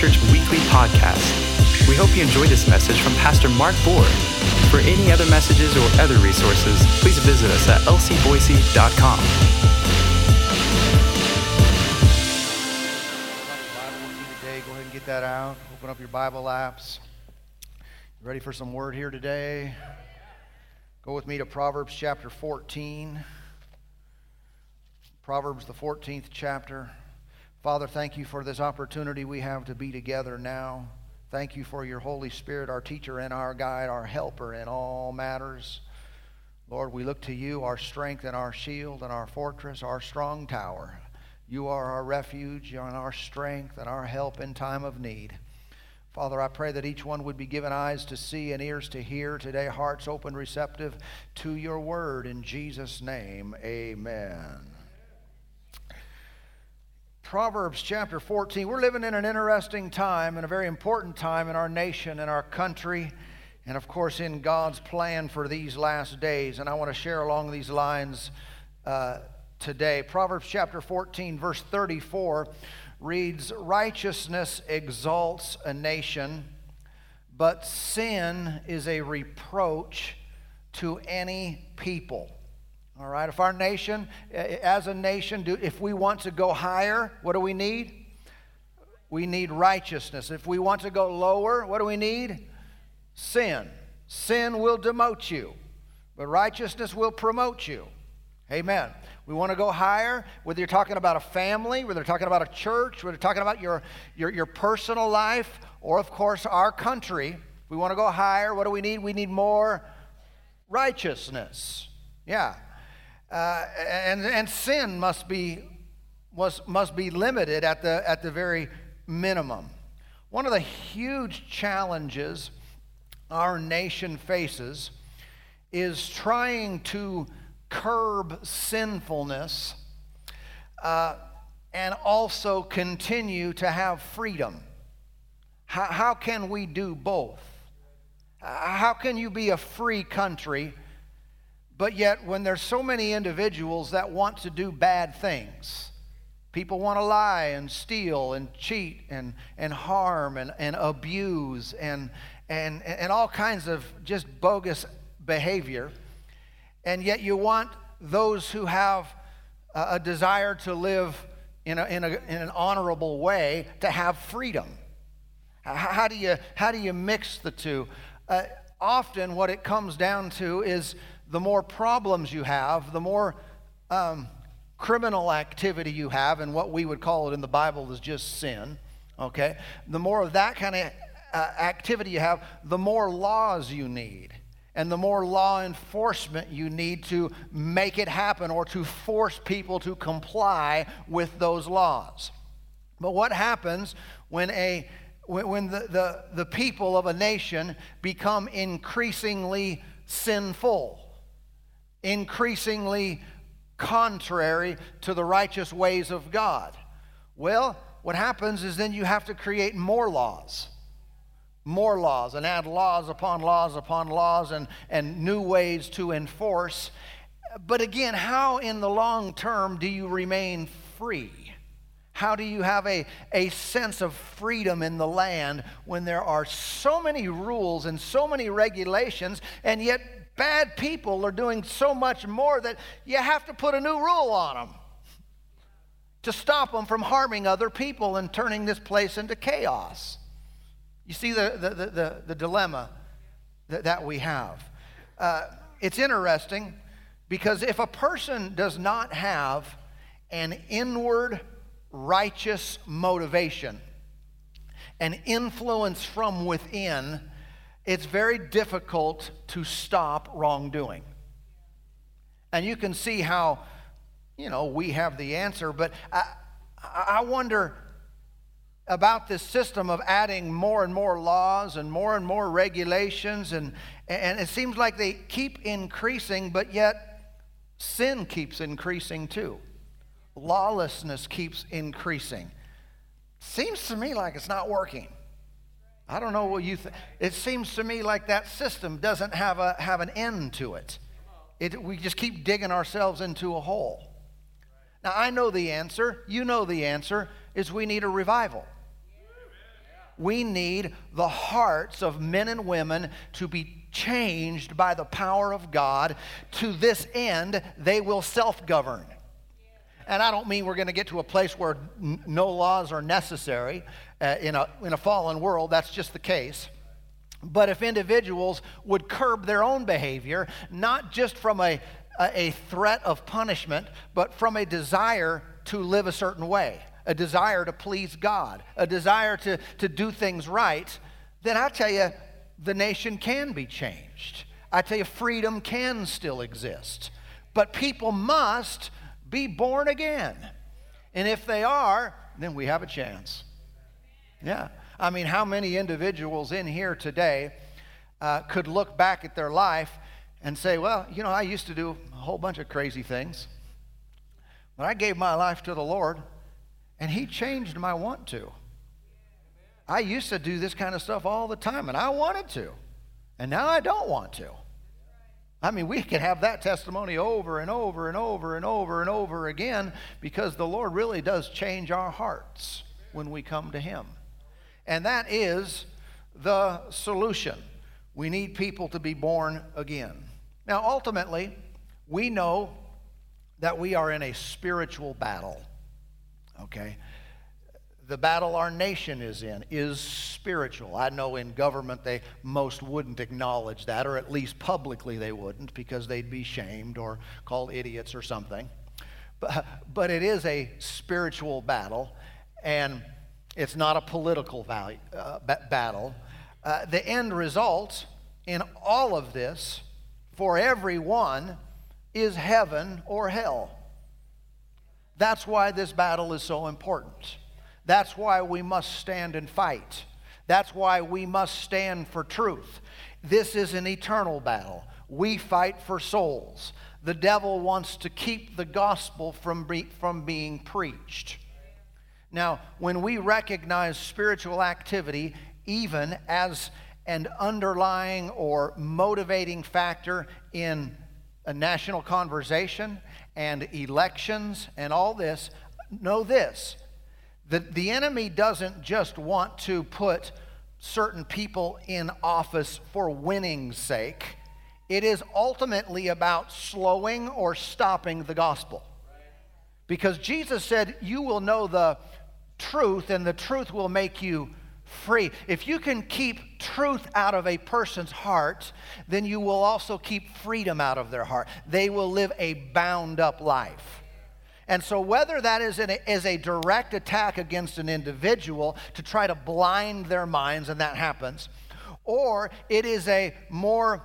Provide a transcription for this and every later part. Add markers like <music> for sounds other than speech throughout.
Church Weekly Podcast. We hope you enjoyed this message from Pastor Mark Boer. For any other messages or other resources, please visit us at lcboise.com. Today. Go ahead and get that out. Open up your Bible apps. Ready for some word here today? Go with me to Proverbs chapter 14. Proverbs, the 14th chapter. Father, thank you for this opportunity we have to be together now. Thank you for your Holy Spirit, our teacher and our guide, our helper in all matters. Lord, we look to you, our strength and our shield and our fortress, our strong tower. You are our refuge and our strength and our help in time of need. Father, I pray that each one would be given eyes to see and ears to hear today, hearts open, receptive to your word. In Jesus' name, amen. Proverbs chapter 14. We're living in an interesting time and a very important time in our nation and our country, and of course in God's plan for these last days. And I want to share along these lines uh, today. Proverbs chapter 14, verse 34 reads Righteousness exalts a nation, but sin is a reproach to any people. All right, if our nation, as a nation, do, if we want to go higher, what do we need? We need righteousness. If we want to go lower, what do we need? Sin. Sin will demote you, but righteousness will promote you. Amen. We want to go higher, whether you're talking about a family, whether you're talking about a church, whether you're talking about your, your, your personal life, or of course our country. We want to go higher. What do we need? We need more righteousness. Yeah. Uh, and, and sin must be, was, must be limited at the, at the very minimum. One of the huge challenges our nation faces is trying to curb sinfulness uh, and also continue to have freedom. How, how can we do both? How can you be a free country? But yet, when there's so many individuals that want to do bad things, people want to lie and steal and cheat and, and harm and, and abuse and, and, and all kinds of just bogus behavior. And yet, you want those who have a, desire to live in, a, in, a, in an honorable way to have freedom. How do you, how do you mix the two? Uh, often, what it comes down to is the more problems you have, the more um, criminal activity you have, and what we would call it in the Bible is just sin, okay? The more of that kind of uh, activity you have, the more laws you need. And the more law enforcement you need to make it happen or to force people to comply with those laws. But what happens when a when, the, the, the people of a nation become increasingly sinful? Increasingly contrary to the righteous ways of God. Well, what happens is then you have to create more laws. More laws and add laws upon laws upon laws and, and new ways to enforce. But again, how in the long term do you remain free? How do you have a, a sense of freedom in the land when there are so many rules and so many regulations, and yet bad people are doing so much more that you have to put a new rule on them to stop them from harming other people and turning this place into chaos. You see the, the, the, the, the dilemma that, that we have. Uh, it's interesting because if a person does not have an inward righteous motivation, an influence from within it's very difficult to stop wrongdoing. And you can see how, you know, we have the answer, but I, I wonder about this system of adding more and more laws and more and more regulations, and, and it seems like they keep increasing, but yet sin keeps increasing too. Lawlessness keeps increasing. Seems to me like it's not working. I don't know what you think. It seems to me like that system doesn't have, a, have an end to it. it. We just keep digging ourselves into a hole. Now, I know the answer. You know the answer. is we need a revival. We need the hearts of men and women to be changed by the power of God. To this end, they will self govern. And I don't mean we're going to get to a place where n- no laws are necessary uh, in, a, in a fallen world. That's just the case. But if individuals would curb their own behavior, not just from a, a threat of punishment, but from a desire to live a certain way, a desire to please God, a desire to, to do things right, then I tell you, the nation can be changed. I tell you, freedom can still exist. But people must be born again. And if they are, then we have a chance. Yeah. I mean, how many individuals in here today uh, could look back at their life and say, well, you know, I used to do a whole bunch of crazy things, but I gave my life to the Lord, and He changed my want to. I used to do this kind of stuff all the time, and I wanted to, and now I don't want to. I mean, we could have that testimony over and over and over and over and over again because the Lord really does change our hearts when we come to Him. And that is the solution. We need people to be born again. Now, ultimately, we know that we are in a spiritual battle. Okay? the battle our nation is in is spiritual. I know in government they most wouldn't acknowledge that, or at least publicly they wouldn't because they'd be shamed or called idiots or something. But, but it is a spiritual battle, and it's not a political value, uh, battle. Uh, the end result in all of this for everyone is heaven or hell. That's why this battle is so important. That's why we must stand and fight. That's why we must stand for truth. This is an eternal battle. We fight for souls. The devil wants to keep the gospel from, be, from being preached. Now, when we recognize spiritual activity, even as an underlying or motivating factor in a national conversation and elections and all this, know this the, the enemy doesn't just want to put certain people in office for winning's sake. It is ultimately about slowing or stopping the gospel. Because Jesus said, You will know the truth, and the truth will make you free. If you can keep truth out of a person's heart, then you will also keep freedom out of their heart. They will live a bound up life. And so, whether that is, an, is a direct attack against an individual to try to blind their minds, and that happens, or it is a more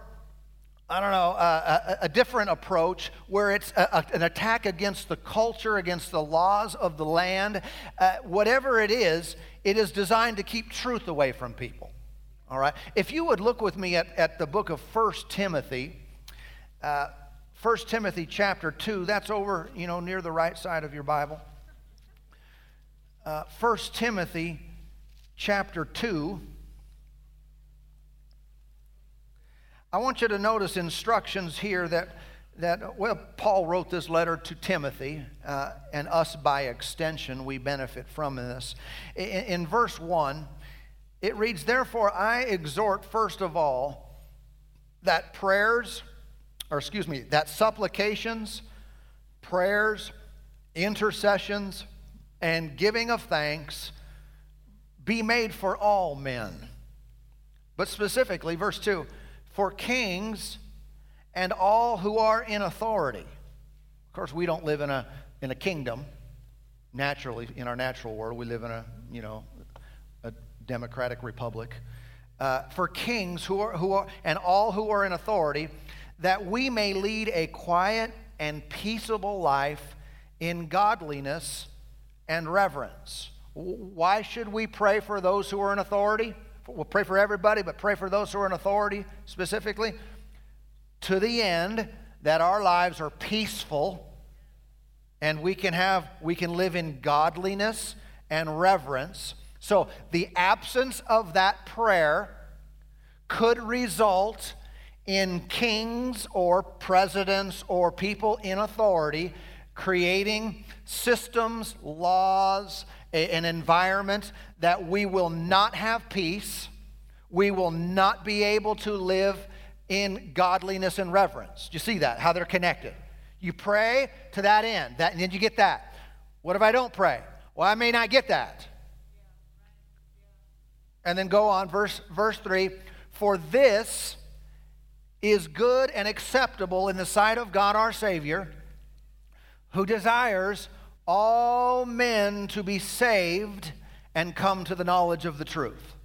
I don't know, uh, a, a, different approach where it's a, a, an attack against the culture, against the laws of the land. Uh, whatever it is, it is designed to keep truth away from people. All right? If you would look with me at, at the book of First Timothy, uh, 1 Timothy chapter 2, that's over, you know, near the right side of your Bible. Uh, 1 Timothy chapter 2. I want you to notice instructions here that, that well, Paul wrote this letter to Timothy, uh, and us by extension, we benefit from this. In, in verse 1, it reads, Therefore, I exhort first of all that prayers, or excuse me, that supplications, prayers, intercessions, and giving of thanks be made for all men. But specifically, verse 2 for kings and all who are in authority. Of course, we don't live in a, in a kingdom. Naturally, in our natural world, we live in a, you know, a democratic republic. Uh, for kings who are, who are, and all who are in authority, that we may lead a quiet and peaceable life in godliness and reverence. Why should we pray for those who are in authority? We'll pray for everybody, but pray for those who are in authority specifically. To the end that our lives are peaceful and we can have we can live in godliness and reverence. So the absence of that prayer could result in kings or presidents or people in authority creating systems, laws, a, an environment that we will not have peace, we will not be able to live in godliness and reverence. Do you see that? How they're connected. You pray to that end, that, and then you get that. What if I don't pray? Well, I may not get that. And then go on, verse, verse 3 For this is good and acceptable in the sight of God our Savior, who desires all men to be saved and come to the knowledge of the truth.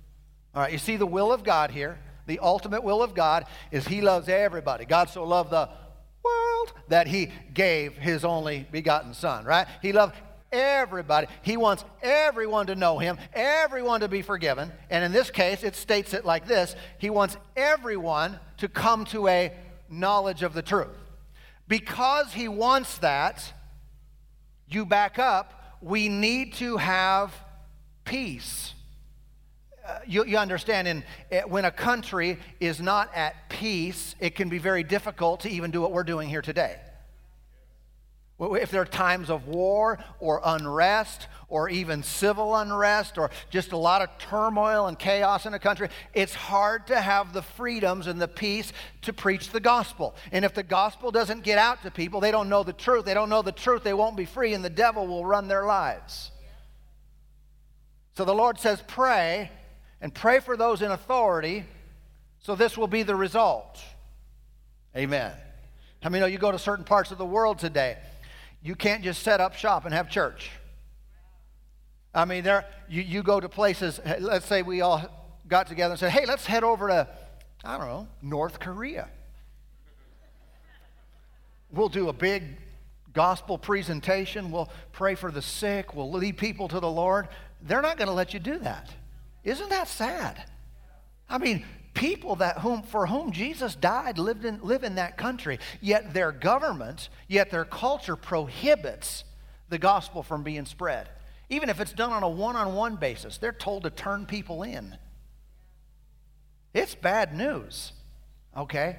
All right, you see the will of God here. The ultimate will of God is He loves everybody. God so loved the world that He gave His only begotten Son, right? He loved everybody. He wants everyone to know Him, everyone to be forgiven. And in this case, it states it like this He wants everyone to come to a knowledge of the truth. Because He wants that, you back up, we need to have peace. Uh, you, you, understand, in, uh, when a country is not at peace, it can be very difficult to even do what we're doing here today. If there are times of war or unrest or even civil unrest or just a lot of turmoil and chaos in a country, it's hard to have the freedoms and the peace to preach the gospel. And if the gospel doesn't get out to people, they don't know the truth. They don't know the truth, they won't be free, and the devil will run their lives. So the Lord says, pray and pray for those in authority, so this will be the result. Amen. How many know you go to certain parts of the world today? You can't just set up shop and have church. I mean, there you, you go to places, let's say we all got together and said, hey, let's head over to, I don't know, North Korea. We'll do a big gospel presentation. We'll pray for the sick. We'll lead people to the Lord. They're not going to let you do that. Isn't that sad? I mean, people that whom, for whom Jesus died lived in, live in that country, yet their government, yet their culture prohibits the gospel from being spread. Even if it's done on a one on one basis, they're told to turn people in. It's bad news, okay?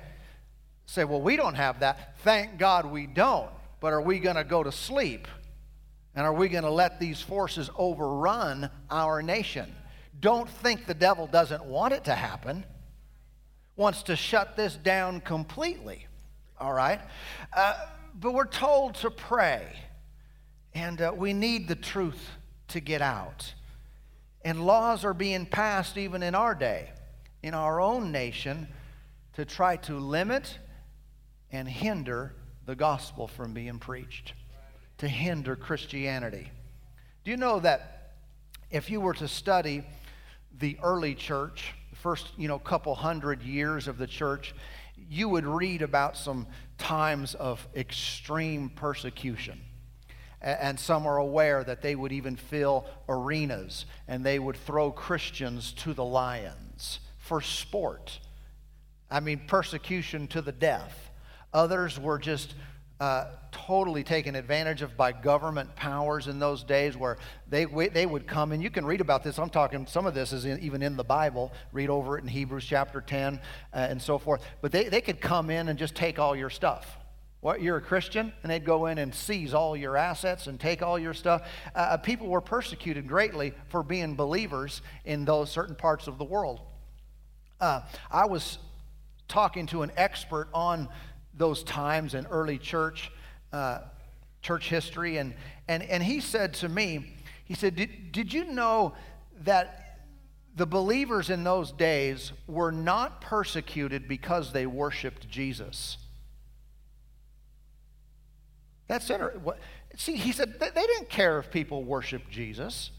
Say, well, we don't have that. Thank God we don't. But are we going to go to sleep? And are we going to let these forces overrun our nation? Don't think the devil doesn't want it to happen wants to shut this down completely. All right? Uh, but we're told to pray, and uh, we need the truth to get out. And laws are being passed even in our day, in our own nation, to try to limit and hinder the gospel from being preached, to hinder Christianity. Do you know that if you were to study the early church, first, you know, couple hundred years of the church, you would read about some times of extreme persecution. And some are aware that they would even fill arenas and they would throw Christians to the lions for sport. I mean, persecution to the death. Others were just uh, totally taken advantage of by government powers in those days where they, they would come and you can read about this. I'm talking some of this is in, even in the bible. Read over it in hebrews chapter 10 uh, and so forth. But they, they could come in and just take all your stuff. What you're a christian? And they'd go in and seize all your assets and take all your stuff. Uh, uh people were persecuted greatly for being believers in those certain parts of the world. Uh, i was talking to an expert on those times in early church, uh, church history. And, and, and he said to me, he said, did, did you know that the believers in those days were not persecuted because they worshiped Jesus? That's interesting. See, he said they didn't care if people worshiped Jesus.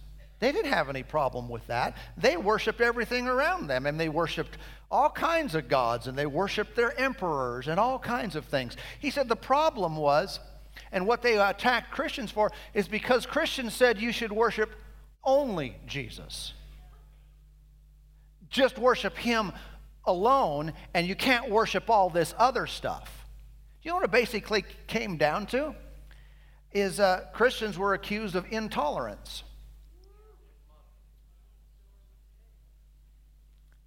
They didn't have any problem with that. They worshiped everything around them, and they worshiped all kinds of gods, and they worshiped their emperors and all kinds of things. He said the problem was, and what they attacked Christians for, is because Christians said you should worship only Jesus. Just worship Him alone, and you can't worship all this other stuff. You know what it basically came down to? Is uh, Christians were accused of intolerance.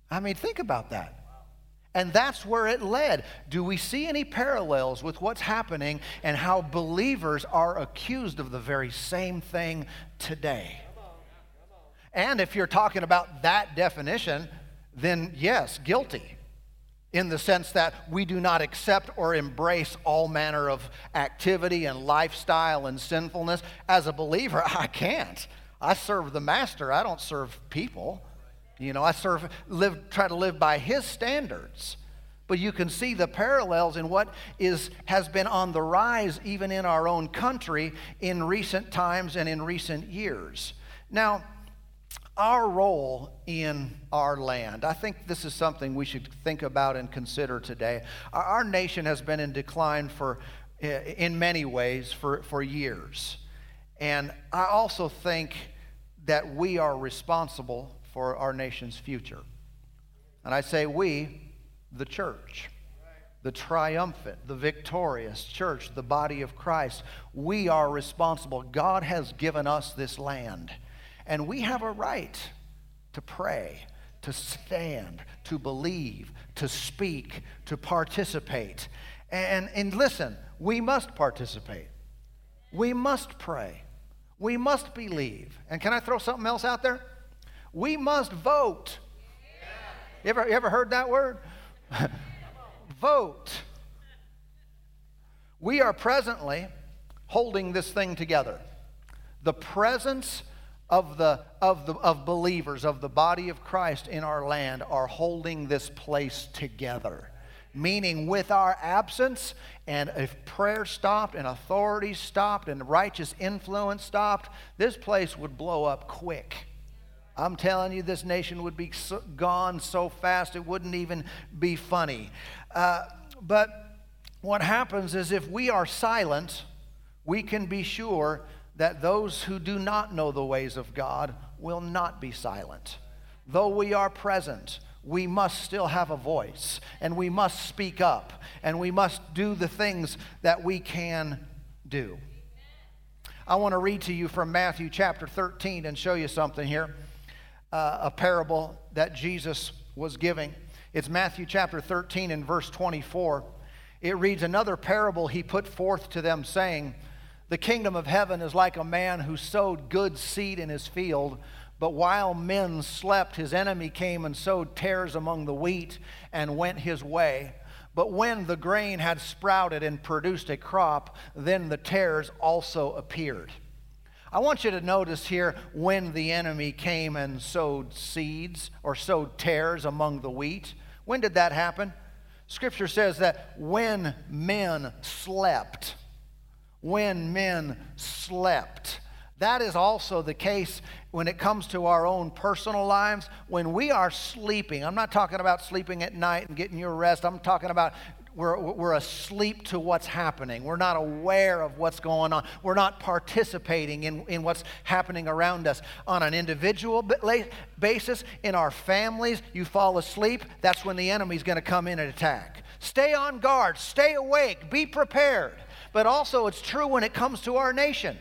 I mean, think about that. And that's where it led. Do we see any parallels with what's happening and how believers are accused of the very same thing today? And if you're talking about that definition, then yes, guilty in the sense that we do not accept or embrace all manner of activity and lifestyle and sinfulness. As a believer, <laughs> I can't. I serve the master, I don't serve people. You know, I serve, live, try to live by his standards. But you can see the parallels in what is, has been on the rise even in our own country in recent times and in recent years. Now, our role in our land. I think this is something we should think about and consider today. Our, nation has been in decline for, eh, in many ways for, for years. And I also think that we are responsible for our nation's future. And I say we, the church, the triumphant, the victorious church, the body of Christ. We are responsible. God has given us this land. And we have a right to pray, to stand, to believe, to speak, to participate. And, and listen, we must participate. We must pray. We must believe. And can I throw something else out there? We must vote. You ever, you ever heard that word? <laughs> vote. We are presently holding this thing together. The presence of the of the of believers of the body of Christ in our land are holding this place together meaning with our absence and if prayer stopped and authority stopped and righteous influence stopped this place would blow up quick i'm telling you this nation would be so, gone so fast it wouldn't even be funny. Uh, but what happens is if we are silent we can be sure that those who do not know the ways of god will not be silent. Though we are present we must still have a voice and we must speak up and we must do the things that we can do. I want to read to you from Matthew chapter 13 and show you something here uh, a parable that Jesus was giving. It's Matthew chapter 13 and verse 24. It reads, Another parable he put forth to them, saying, The kingdom of heaven is like a man who sowed good seed in his field. But while men slept, his enemy came and sowed tares among the wheat and went his way. But when the grain had sprouted and produced a crop, then the tares also appeared. I want you to notice here when the enemy came and sowed seeds or sowed tares among the wheat. When did that happen? Scripture says that when men slept, when men slept. That is also the case when it comes to our own personal lives. When we are sleeping, I'm not talking about sleeping at night and getting your rest. I'm talking about we're, we're asleep to what's happening. We're not aware of what's going on. We're not participating in, in what's happening around us. On an individual basis, in our families, you fall asleep, that's when the enemy's going to come in and attack. Stay on guard, stay awake, be prepared. But also, it's true when it comes to our nation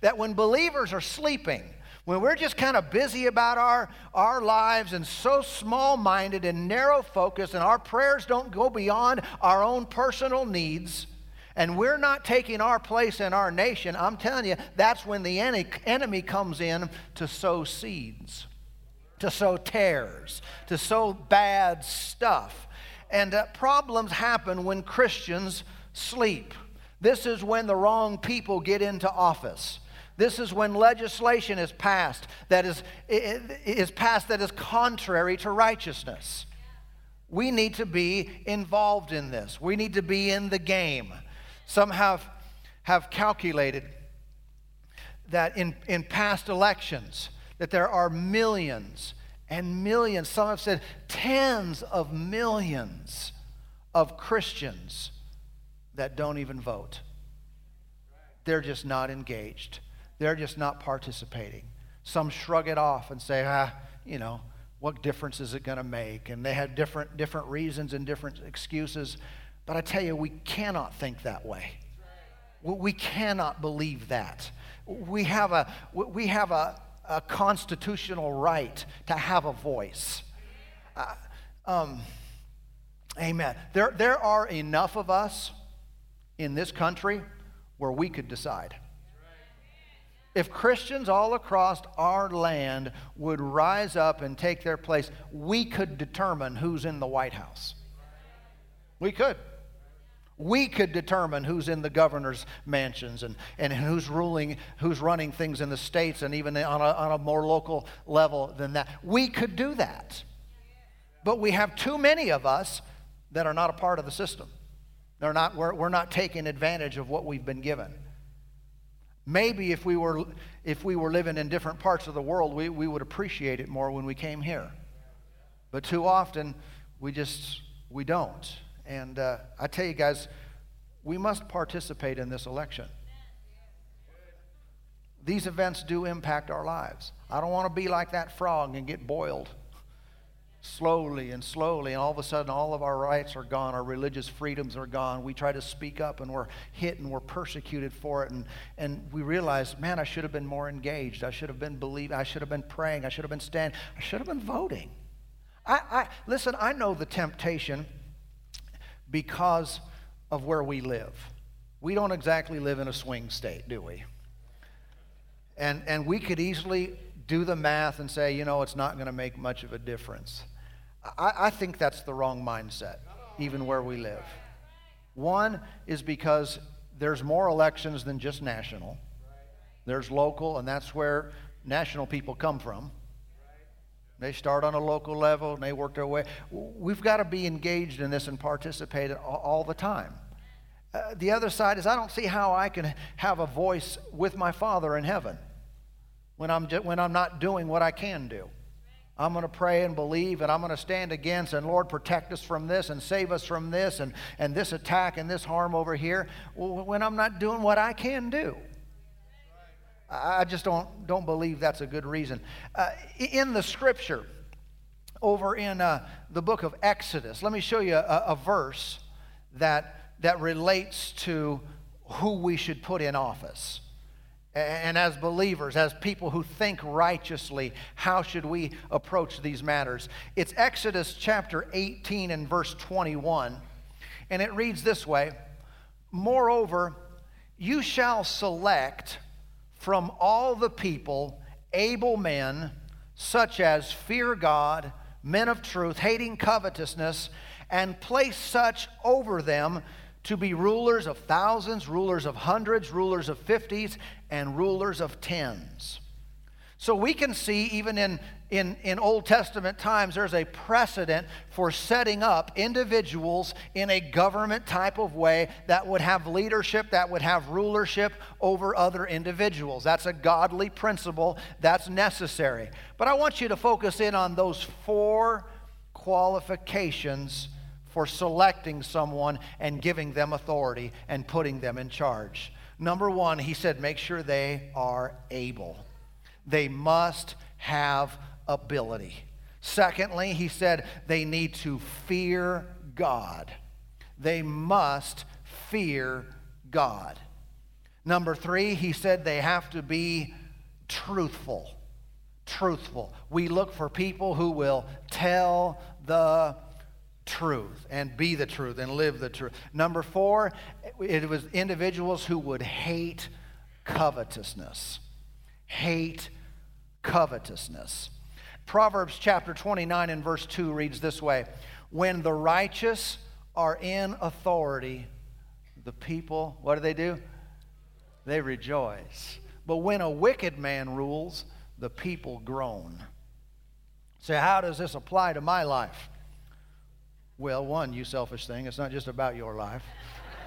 that when believers are sleeping, when we're just kind of busy about our, our lives and so small minded and narrow focused, and our prayers don't go beyond our own personal needs, and we're not taking our place in our nation, I'm telling you, that's when the enemy comes in to sow seeds, to sow tares, to sow bad stuff. And uh, problems happen when Christians sleep. This is when the wrong people get into office. This is when legislation is passed that is, is passed that is contrary to righteousness. We need to be involved in this. We need to be in the game. Some have, have calculated that in, in past elections that there are millions and millions, some have said tens of millions of Christians that don't even vote. They're just not engaged. They're just not participating. Some shrug it off and say, ah, you know, what difference is it going to make? And they have different, different reasons and different excuses. But I tell you, we cannot think that way. We cannot believe that. We have a, we have a, a constitutional right to have a voice. Uh, um, Amen. There, there are enough of us in this country where we could decide. If Christians all across our land would rise up and take their place, we could determine who's in the White House. We could. We could determine who's in the governor's mansions and, and who's ruling, who's running things in the states and even on a, on a more local level than that. We could do that. But we have too many of us that are not a part of the system. They're not, we're, we're not taking advantage of what we've been given. Maybe if we were, if we were living in different parts of the world, we, we would appreciate it more when we came here. But too often, we just, we don't. And uh, I tell you guys, we must participate in this election. These events do impact our lives. I don't want to be like that frog and get boiled slowly and slowly, and all of a sudden, all of our rights are gone, our religious freedoms are gone. We try to speak up, and we're hit and we're persecuted for it, and, and we realize, man, I should have been more engaged. I should have been believing. I should have been praying. I should have been standing. I should have been voting. I, I listen. I know the temptation because of where we live. We don't exactly live in a swing state, do we? And, and we could easily do the math and say, you know, it's not going to make much of a difference. I, I think that's the wrong mindset, even where we live. One is because there's more elections than just national. There's local, and that's where national people come from. They start on a local level and they work their way. We've got to be engaged in this and participate all, the time. Uh, the other side is I don't see how I can have a voice with my Father in heaven when I'm, just, when I'm not doing what I can do. I'm going to pray and believe, and I'm going to stand against, and Lord, protect us from this and save us from this and, and this attack and this harm over here when I'm not doing what I can do. I just don't, don't believe that's a good reason. Uh, in the scripture, over in uh, the book of Exodus, let me show you a, a verse that, that relates to who we should put in office. And as believers, as people who think righteously, how should we approach these matters? It's Exodus chapter 18 and verse 21. And it reads this way Moreover, you shall select from all the people able men, such as fear God, men of truth, hating covetousness, and place such over them to be rulers of thousands, rulers of hundreds, rulers of fifties, and rulers of tens. So we can see, even in, in, in Old Testament times, there's a precedent for setting up individuals in a government type of way that would have leadership, that would have rulership over other individuals. That's a godly principle that's necessary. But I want you to focus in on those four qualifications for selecting someone and giving them authority and putting them in charge. Number one, he said, make sure they are able. They must have ability. Secondly, he said they need to fear God. They must fear God. Number three, he said they have to be truthful. Truthful. We look for people who will tell the truth and be the truth and live the truth. Number four, it was individuals who would hate covetousness. Hate covetousness. Proverbs chapter 29 and verse 2 reads this way When the righteous are in authority, the people, what do they do? They rejoice. But when a wicked man rules, the people groan. So, how does this apply to my life? Well, one, you selfish thing, it's not just about your life,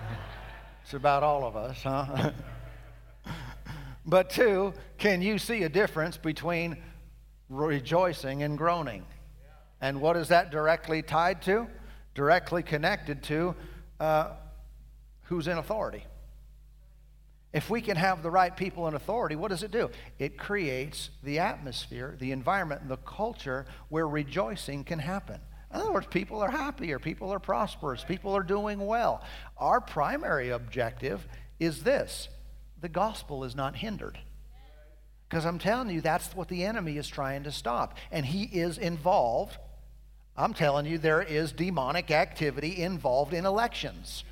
<laughs> it's about all of us, huh? <laughs> but two, can you see a difference between rejoicing and groaning? And what is that directly tied to? Directly connected to uh, who's in authority. If we can have the right people in authority, what does it do? It creates the atmosphere, the environment, the culture where rejoicing can happen. In other words, people are happier, people are prosperous, people are doing well. Our primary objective is this the gospel is not hindered. Because I'm telling you, that's what the enemy is trying to stop. And he is involved. I'm telling you, there is demonic activity involved in elections.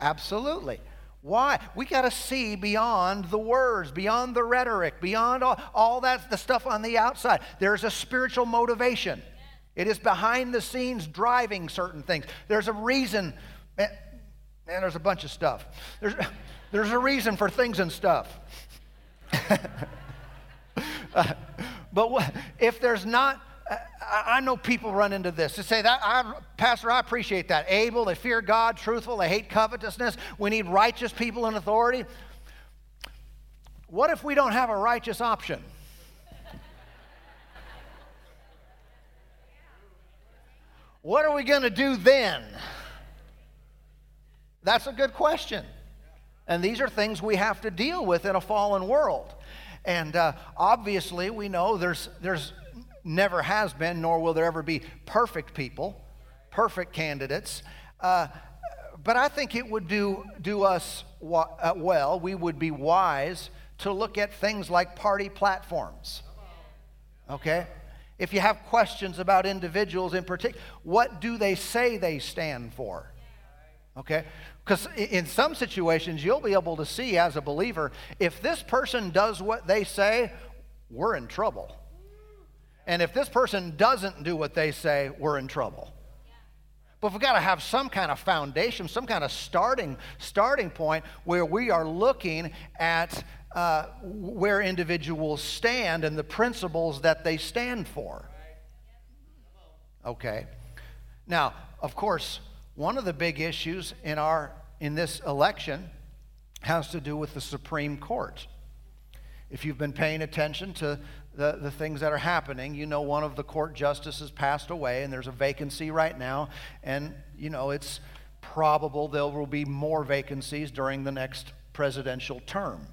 Absolutely. Why? We got to see beyond the words, beyond the rhetoric, beyond all, all that the stuff on the outside. There's a spiritual motivation. It is behind the scenes driving certain things. There's a reason, man, man there's a bunch of stuff. There's, <laughs> there's a reason for things and stuff. uh, <laughs> but if there's not I know people run into this to say that, I, Pastor, I appreciate that. Able, they fear God, truthful, they hate covetousness. We need righteous people in authority. What if we don't have a righteous option? What are we going to do then? That's a good question. And these are things we have to deal with in a fallen world. And uh, obviously, we know there's, there's never has been, nor will there ever be perfect people, perfect candidates. Uh, but I think it would do, do us uh, well, we would be wise to look at things like party platforms. Okay? If you have questions about individuals in particular, what do they say they stand for? Okay? Because in some situations, you'll be able to see as a believer if this person does what they say, we're in trouble. And if this person doesn't do what they say, we're in trouble. But we've got to have some kind of foundation, some kind of starting starting point where we are looking at uh, where individuals stand and the principles that they stand for. Okay. Now, of course, one of the big issues in our in this election has to do with the Supreme Court. If you've been paying attention to the, the things that are happening. You know, one of the court justices passed away, and there's a vacancy right now. And, you know, it's probable there will be more vacancies during the next presidential term.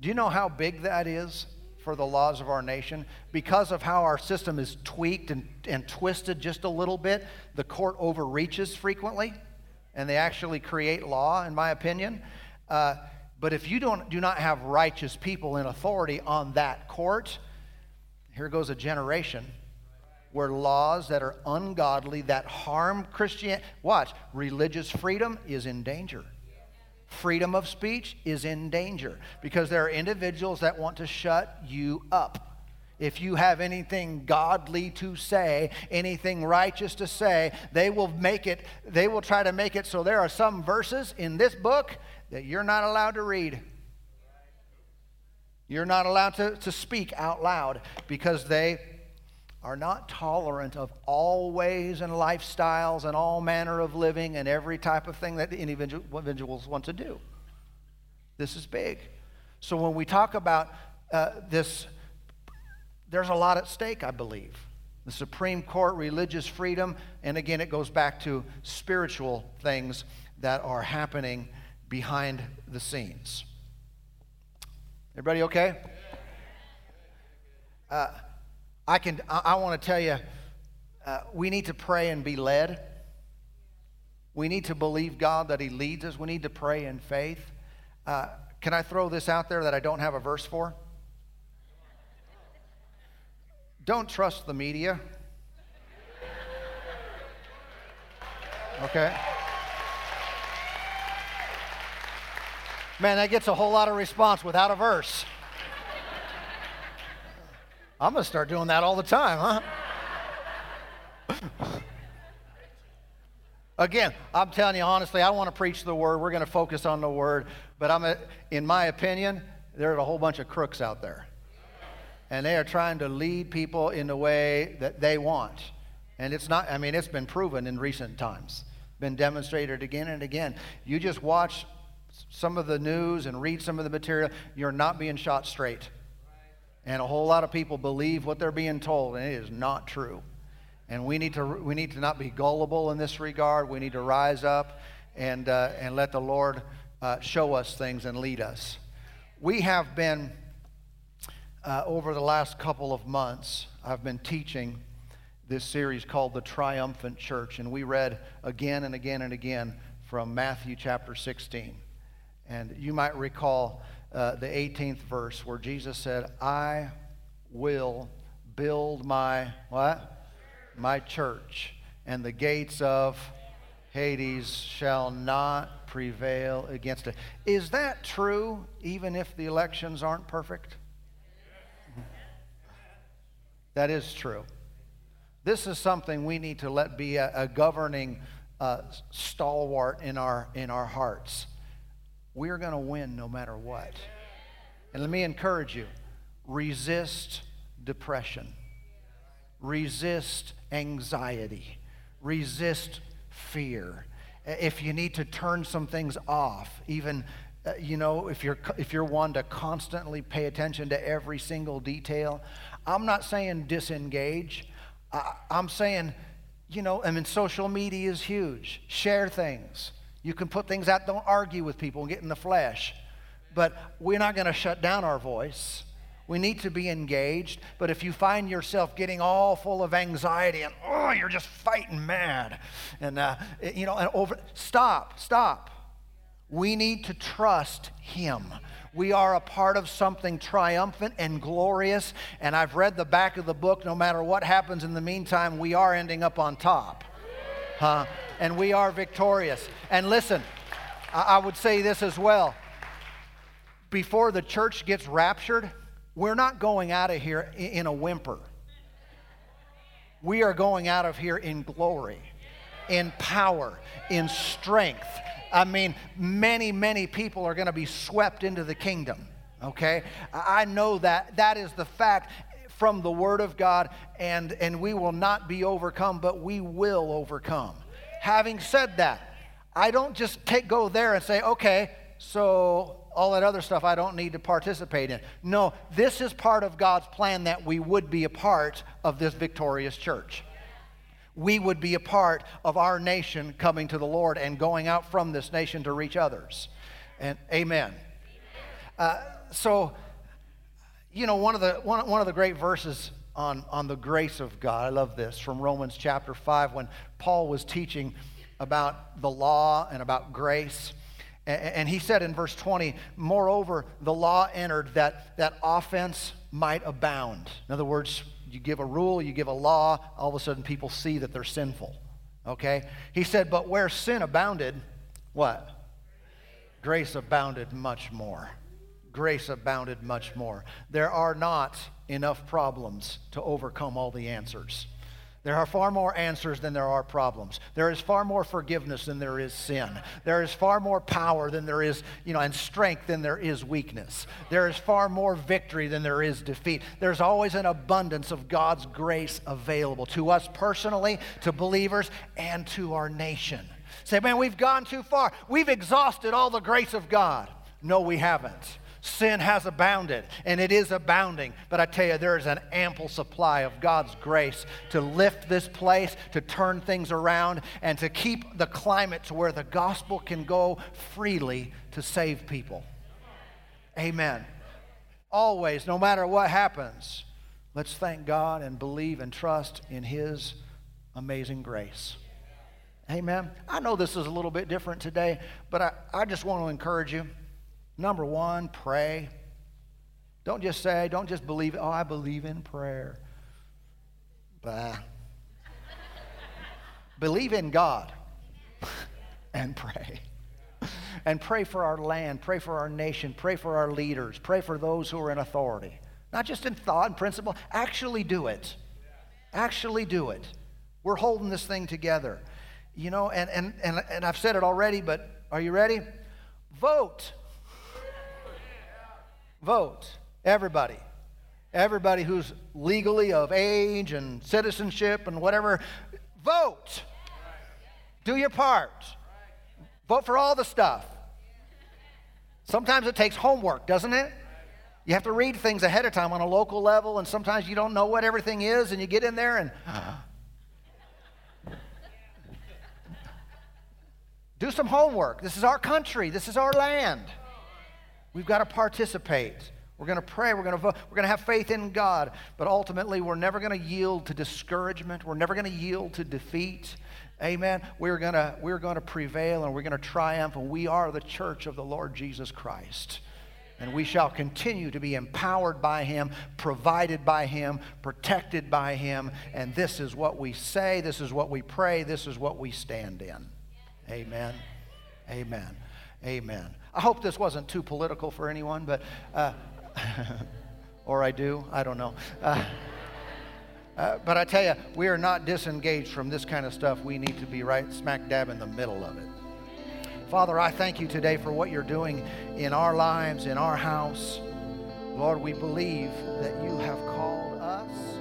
Do you know how big that is for the laws of our nation? Because of how our system is tweaked and, and twisted just a little bit, the court overreaches frequently, and they actually create law, in my opinion. Uh, but if you don't, do not have righteous people in authority on that court, here goes a generation where laws that are ungodly, that harm Christian, watch, religious freedom is in danger. Freedom of speech is in danger because there are individuals that want to shut you up. If you have anything godly to say, anything righteous to say, they will make it, they will try to make it so there are some verses in this book that you're not allowed to read. You're not allowed to, to speak out loud because they are not tolerant of all ways and lifestyles and all manner of living and every type of thing that individuals want to do. This is big. So when we talk about uh, this, there's a lot at stake, I believe. The Supreme Court, religious freedom, and again, it goes back to spiritual things that are happening behind the scenes. Everybody okay? Uh, I can. I, I want to tell you, uh, we need to pray and be led. We need to believe God that He leads us. We need to pray in faith. Uh, can I throw this out there that I don't have a verse for? Don't trust the media. Okay? Man, that gets a whole lot of response without a verse. I'm going to start doing that all the time, huh? Again, I'm telling you honestly, I want to preach the word. We're going to focus on the word. But I'm a, in my opinion, there's a whole bunch of crooks out there. And they are trying to lead people in the way that they want. And it's not, I mean, it's been proven in recent times, been demonstrated again and again. You just watch some of the news and read some of the material, you're not being shot straight. And a whole lot of people believe what they're being told, and it is not true. And we need to, we need to not be gullible in this regard. We need to rise up and, uh, and let the Lord uh, show us things and lead us. We have been, uh, over the last couple of months, I've been teaching this series called The Triumphant Church, and we read again and again and again from Matthew chapter 16. And you might recall uh, the 18th verse where Jesus said, I will build my what? my church, and the gates of Hades shall not prevail against it. Is that true even if the elections aren't perfect? <laughs> That is true. This is something we need to let be a, a governing uh, stalwart in our, in our hearts. We're going to win no matter what. And let me encourage you resist depression, resist anxiety, resist fear. If you need to turn some things off, even uh, you know, if you're if you're one to constantly pay attention to every single detail, I'm not saying disengage. I, I'm saying, you know, I mean, social media is huge. Share things. You can put things out. Don't argue with people and get in the flesh. But we're not going to shut down our voice. We need to be engaged. But if you find yourself getting all full of anxiety and, oh, you're just fighting mad, and, uh, you know, and over, stop, stop. We need to trust Him. We are a part of something triumphant and glorious. And I've read the back of the book. No matter what happens in the meantime, we are ending up on top. Huh? And we are victorious. And listen, I would say this as well. Before the church gets raptured, we're not going out of here in a whimper. We are going out of here in glory, in power, in strength. I mean, many, many people are going to be swept into the kingdom. Okay? I know that. That is the fact from the Word of God, and, and we will not be overcome, but we will overcome. Having said that, I don't just take, go there and say, okay, so all that other stuff I don't need to participate in. No, this is part of God's plan that we would be a part of this victorious church. We would be a part of our nation coming to the Lord and going out from this nation to reach others. And amen. Uh, so, you know, one of the, one, one of the great verses on, on the grace of God, I love this, from Romans chapter 5, when Paul was teaching about the law and about grace. And he said in verse 20, moreover, the law entered that, that offense might abound. In other words, you give a rule, you give a law, all of a sudden people see that they're sinful. Okay? He said, but where sin abounded, what? Grace abounded much more. Grace abounded much more. There are not enough problems to overcome all the answers. There are far more answers than there are problems. There is far more forgiveness than there is sin. There is far more power than there is, you know, and strength than there is weakness. There is far more victory than there is defeat. There's always an abundance of God's grace available to us personally, to believers, and to our nation. Say, man, we've gone too far. We've exhausted all the grace of God. No, we haven't sin has abounded, and it is abounding. But I tell you, there is an ample supply of God's grace to lift this place, to turn things around, and to keep the climate to where the gospel can go freely to save people. Amen. Always, no matter what happens, let's thank God and believe and trust in His amazing grace. Amen. I know this is a little bit different today, but I, I just want to encourage you. Number one, pray. Don't just say, don't just believe, oh, I believe in prayer. Bah. believe in God <laughs> and pray. And pray for our land, pray for our nation, pray for our leaders, pray for those who are in authority. Not just in thought and principle, actually do it. Actually do it. We're holding this thing together. You know, and, and, and, and I've said it already, but are you ready? Vote. Vote. Everybody. Everybody who's legally of age and citizenship and whatever, vote. Do your part. Vote for all the stuff. Sometimes it takes homework, doesn't it? You have to read things ahead of time on a local level, and sometimes you don't know what everything is, and you get in there and. Uh-huh. Do some homework. This is our country, this is our land. We've got to participate. We're going to pray. We're going to vote. We're going to have faith in God. But ultimately, we're never going to yield to discouragement. We're never going to yield to defeat. Amen. We're going to, we're going to prevail and we're going to triumph. And we are the church of the Lord Jesus Christ. And we shall continue to be empowered by Him, provided by Him, protected by Him. And this is what we say, this is what we pray, this is what we stand in. Amen. Amen. Amen. I hope this wasn't too political for anyone, but, uh, <laughs> or I do, I don't know. Uh, uh, but I tell you, we are not disengaged from this kind of stuff. We need to be right smack dab in the middle of it. Father, I thank you today for what you're doing in our lives, in our house. Lord, we believe that you have called us.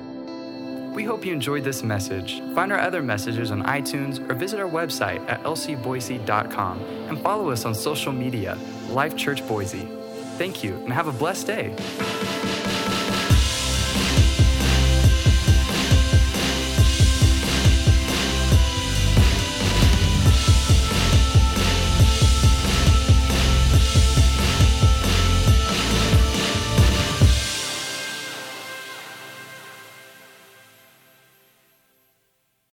We hope you enjoyed this message. Find our other messages on iTunes or visit our website at lcboise.com and follow us on social media, Life Church Boise. Thank you and have a blessed day.